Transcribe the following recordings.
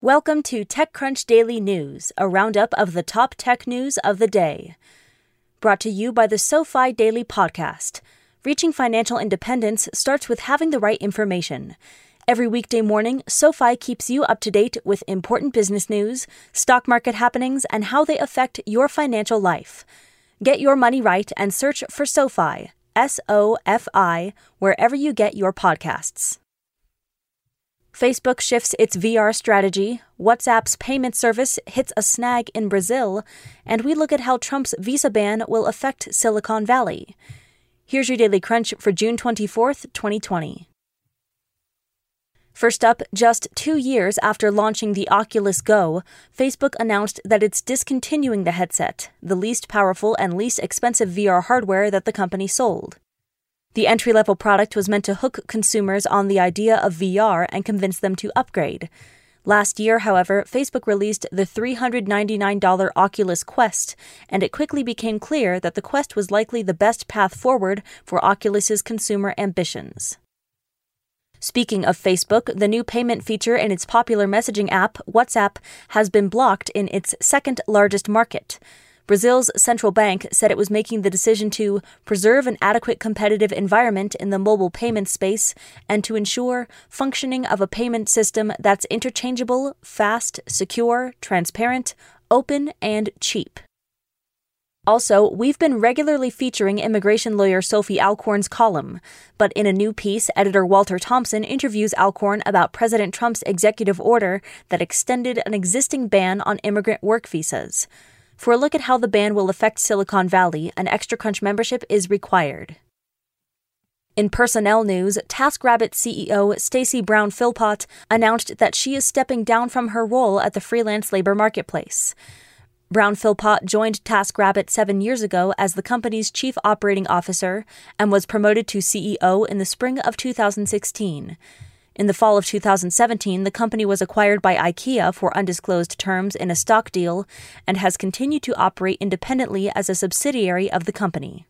Welcome to TechCrunch Daily News, a roundup of the top tech news of the day. Brought to you by the SoFi Daily Podcast. Reaching financial independence starts with having the right information. Every weekday morning, SoFi keeps you up to date with important business news, stock market happenings, and how they affect your financial life. Get your money right and search for SoFi, S O F I, wherever you get your podcasts. Facebook shifts its VR strategy, WhatsApp's payment service hits a snag in Brazil, and we look at how Trump's visa ban will affect Silicon Valley. Here's your Daily Crunch for June 24th, 2020. First up, just two years after launching the Oculus Go, Facebook announced that it's discontinuing the headset, the least powerful and least expensive VR hardware that the company sold. The entry level product was meant to hook consumers on the idea of VR and convince them to upgrade. Last year, however, Facebook released the $399 Oculus Quest, and it quickly became clear that the Quest was likely the best path forward for Oculus's consumer ambitions. Speaking of Facebook, the new payment feature in its popular messaging app, WhatsApp, has been blocked in its second largest market. Brazil's central bank said it was making the decision to preserve an adequate competitive environment in the mobile payment space and to ensure functioning of a payment system that's interchangeable, fast, secure, transparent, open, and cheap. Also, we've been regularly featuring immigration lawyer Sophie Alcorn's column, but in a new piece, editor Walter Thompson interviews Alcorn about President Trump's executive order that extended an existing ban on immigrant work visas. For a look at how the ban will affect Silicon Valley, an Extra Crunch membership is required. In personnel news, TaskRabbit CEO Stacy Brown Philpot announced that she is stepping down from her role at the freelance labor marketplace. Brown Philpot joined TaskRabbit seven years ago as the company's chief operating officer and was promoted to CEO in the spring of 2016. In the fall of 2017, the company was acquired by IKEA for undisclosed terms in a stock deal and has continued to operate independently as a subsidiary of the company.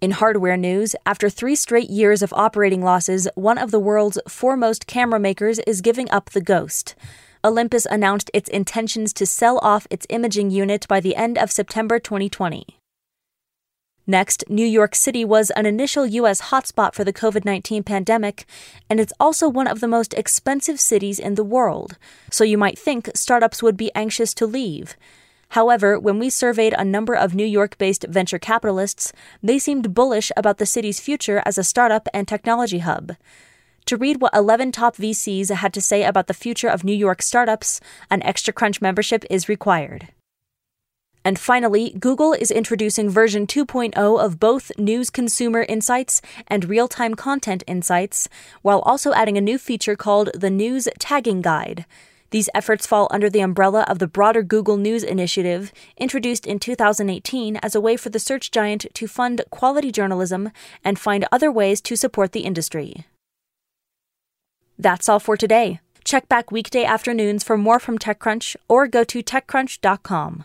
In hardware news, after three straight years of operating losses, one of the world's foremost camera makers is giving up the ghost. Olympus announced its intentions to sell off its imaging unit by the end of September 2020. Next, New York City was an initial U.S. hotspot for the COVID 19 pandemic, and it's also one of the most expensive cities in the world, so you might think startups would be anxious to leave. However, when we surveyed a number of New York based venture capitalists, they seemed bullish about the city's future as a startup and technology hub. To read what 11 top VCs had to say about the future of New York startups, an Extra Crunch membership is required. And finally, Google is introducing version 2.0 of both News Consumer Insights and Real Time Content Insights, while also adding a new feature called the News Tagging Guide. These efforts fall under the umbrella of the broader Google News initiative, introduced in 2018 as a way for the search giant to fund quality journalism and find other ways to support the industry. That's all for today. Check back weekday afternoons for more from TechCrunch or go to TechCrunch.com.